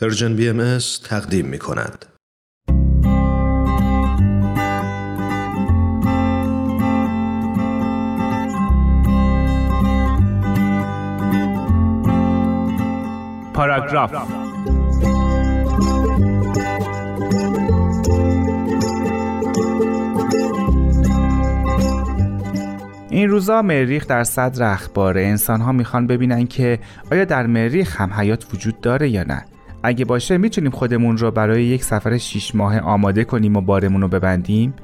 پرژن بی ام تقدیم می کند. پاراگراف. این روزا مریخ در صدر اخباره انسان ها می‌خوان ببینن که آیا در مریخ هم حیات وجود داره یا نه. اگه باشه می‌تونیم خودمون رو برای یک سفر 6 ماه آماده کنیم و بارمون رو ببندیم؟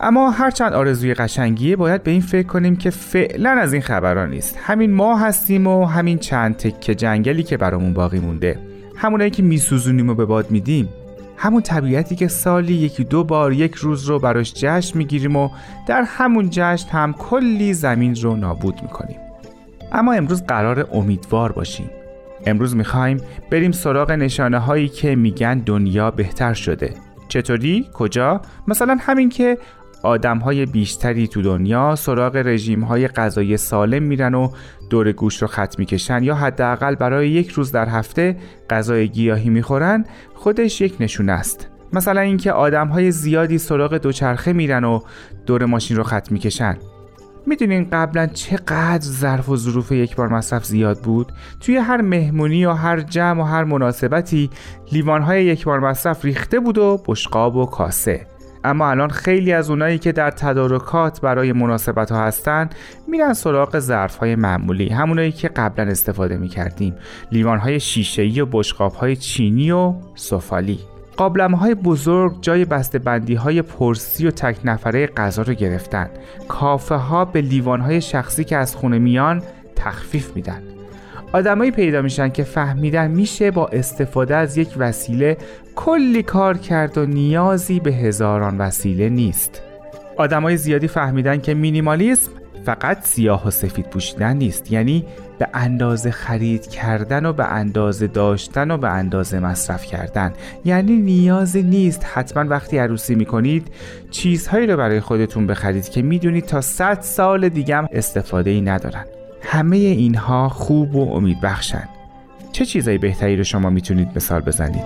اما هرچند آرزوی قشنگیه باید به این فکر کنیم که فعلا از این خبرها نیست. همین ما هستیم و همین چند تکه جنگلی که برامون باقی مونده. همونایی که میسوزونیم و به باد میدیم. همون طبیعتی که سالی یکی دو بار یک روز رو براش جشن می‌گیریم و در همون جشن هم کلی زمین رو نابود می‌کنیم. اما امروز قرار امیدوار باشیم. امروز می‌خوایم بریم سراغ نشانه هایی که میگن دنیا بهتر شده چطوری؟ کجا؟ مثلا همین که آدم های بیشتری تو دنیا سراغ رژیم های غذایی سالم میرن و دور گوش رو خط می‌کشن یا حداقل برای یک روز در هفته غذای گیاهی می‌خورن خودش یک نشونه است مثلا اینکه آدم های زیادی سراغ دوچرخه میرن و دور ماشین رو خط می‌کشن می‌دونین قبلا چقدر ظرف و ظروف یک بار مصرف زیاد بود؟ توی هر مهمونی و هر جمع و هر مناسبتی لیوانهای یک بار مصرف ریخته بود و بشقاب و کاسه. اما الان خیلی از اونایی که در تدارکات برای مناسبت ها هستن میرن سراغ ظرف های معمولی همونایی که قبلا استفاده می‌کردیم. لیوان های شیشه و بشقاب های چینی و سفالی. قابلمه های بزرگ جای بندی های پرسی و تک نفره غذا رو گرفتن. کافه ها به لیوان های شخصی که از خونه میان تخفیف میدن. آدمایی پیدا میشن که فهمیدن میشه با استفاده از یک وسیله کلی کار کرد و نیازی به هزاران وسیله نیست. آدمای زیادی فهمیدن که مینیمالیسم فقط سیاه و سفید پوشیدن نیست. یعنی به اندازه خرید کردن و به اندازه داشتن و به اندازه مصرف کردن. یعنی نیازی نیست. حتما وقتی عروسی می‌کنید چیزهایی رو برای خودتون بخرید که می‌دونید تا 100 سال دیگه هم استفاده ای ندارن. همه اینها خوب و امید بخشن چه چیزایی بهتری رو شما می‌تونید مثال بزنید؟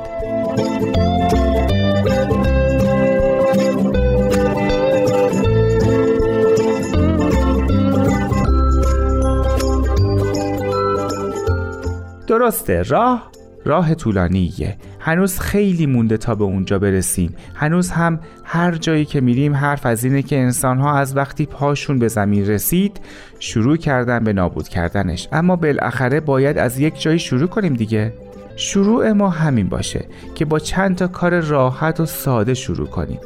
درسته راه راه طولانیه. هنوز خیلی مونده تا به اونجا برسیم. هنوز هم هر جایی که میریم حرف از اینه که انسان ها از وقتی پاشون به زمین رسید شروع کردن به نابود کردنش. اما بالاخره باید از یک جایی شروع کنیم دیگه. شروع ما همین باشه که با چند تا کار راحت و ساده شروع کنیم.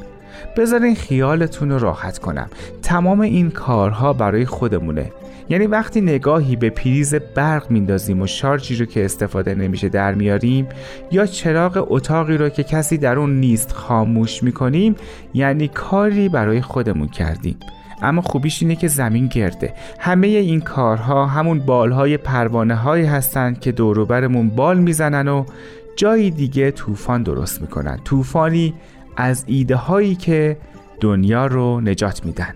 بذارین خیالتون راحت کنم. تمام این کارها برای خودمونه. یعنی وقتی نگاهی به پریز برق میندازیم و شارژی رو که استفاده نمیشه در میاریم یا چراغ اتاقی رو که کسی در اون نیست خاموش می‌کنیم یعنی کاری برای خودمون کردیم. اما خوبیش اینه که زمین گرده. همه این کارها همون بالهای پروانه هایی هستند که دوروبرمون بال می‌زنن و جایی دیگه طوفان درست می‌کنن. طوفانی از ایده هایی که دنیا رو نجات میدن.